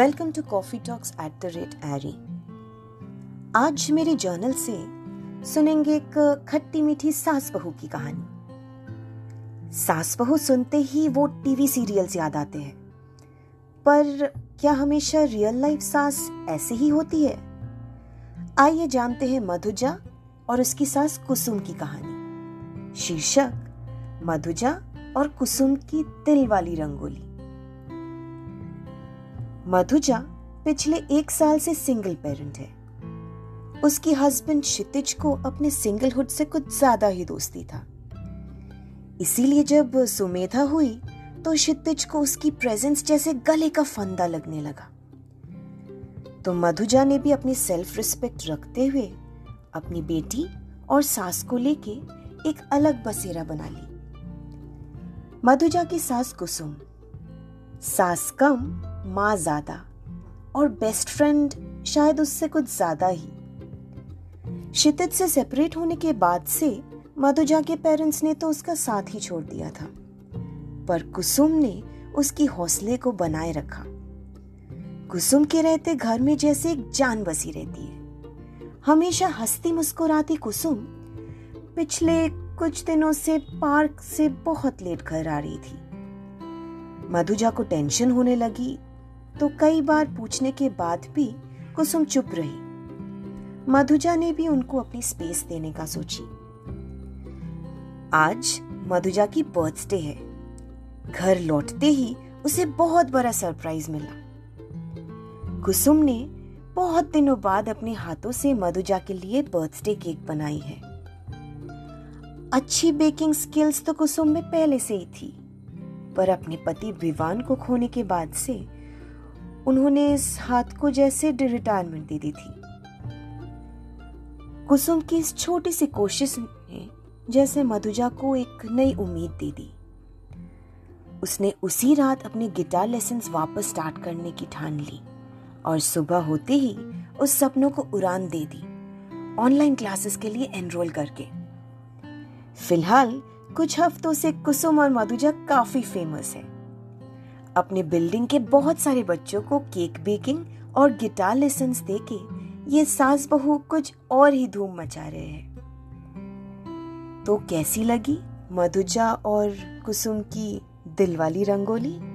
Welcome to coffee talks at the rate एरी आज मेरे journal से सुनेंगे एक खट्टी मीठी सास बहू की कहानी। सास बहू सुनते ही वो टीवी सीरियल्स याद आते हैं। पर क्या हमेशा रियल लाइफ सास ऐसे ही होती है? आइए जानते हैं मधुजा और उसकी सास कुसुम की कहानी। शीर्षक, मधुजा और कुसुम की दिल वाली रंगोली। मधुजा पिछले एक साल से सिंगल पेरेंट है। उसकी हस्बैंड क्षितिज को अपने सिंगलहुड से कुछ ज़्यादा ही दोस्ती था। इसीलिए जब सुमेधा हुई तो क्षितिज को उसकी प्रेजेंस जैसे गले का फंदा लगने लगा। तो मधुजा ने भी अपनी सेल्फ रिस्पेक्ट रखते हुए अपनी बेटी और सास को लेके एक अलग बसेरा बना ली। मधुजा की सास कुसुम। सास कम माँ ज़्यादा और बेस्ट फ्रेंड शायद उससे कुछ ज़्यादा ही। क्षितिज से सेपरेट होने के बाद से मधुजा के पेरेंट्स ने तो उसका साथ ही छोड़ दिया था, पर कुसुम ने उसकी हौसले को बनाए रखा। कुसुम के रहते घर में जैसे एक जान बसी रहती है। हमेशा हंसती मुस्कुराती कुसुम, पिछले कुछ दिनों से पार्क से बहुत लेट घर आ रही थी। मधुजा को टेंशन होने लगी तो कई बार पूछने के बाद भी कुसुम चुप रही। मधुजा ने भी उनको अपनी स्पेस देने का सोची। आज मधुजा की बर्थडे है। घर लौटते ही उसे बहुत बड़ा सरप्राइज़ मिला। कुसुम ने बहुत दिनों बाद अपने हाथों से मधुजा के लिए बर्थडे केक बनाई है। अच्छी बेकिंग स्किल्स तो कुसुम में पहले से ही थी, पर अपने पति विवान को खोने के बाद से उन्होंने इस हाथ को जैसे रिटायरमेंट दे दी थी। कुसुम की इस छोटी सी कोशिश ने जैसे मधुजा को एक नई उम्मीद दे दी। उसने उसी रात अपने गिटार लेसन वापस स्टार्ट करने की ठान ली और सुबह होते ही उस सपनों को उड़ान दे दी ऑनलाइन क्लासेस के लिए एनरोल करके। फ़िलहाल कुछ हफ्तों से कुसुम और मधुजा काफ़ी फ़ेमस है। अपने बिल्डिंग के बहुत सारे बच्चों को केक बेकिंग और गिटार लेसन देके ये सास बहू कुछ और ही धूम मचा रहे हैं। तो कैसी लगी मधुजा और कुसुम की दिलवाली रंगोली?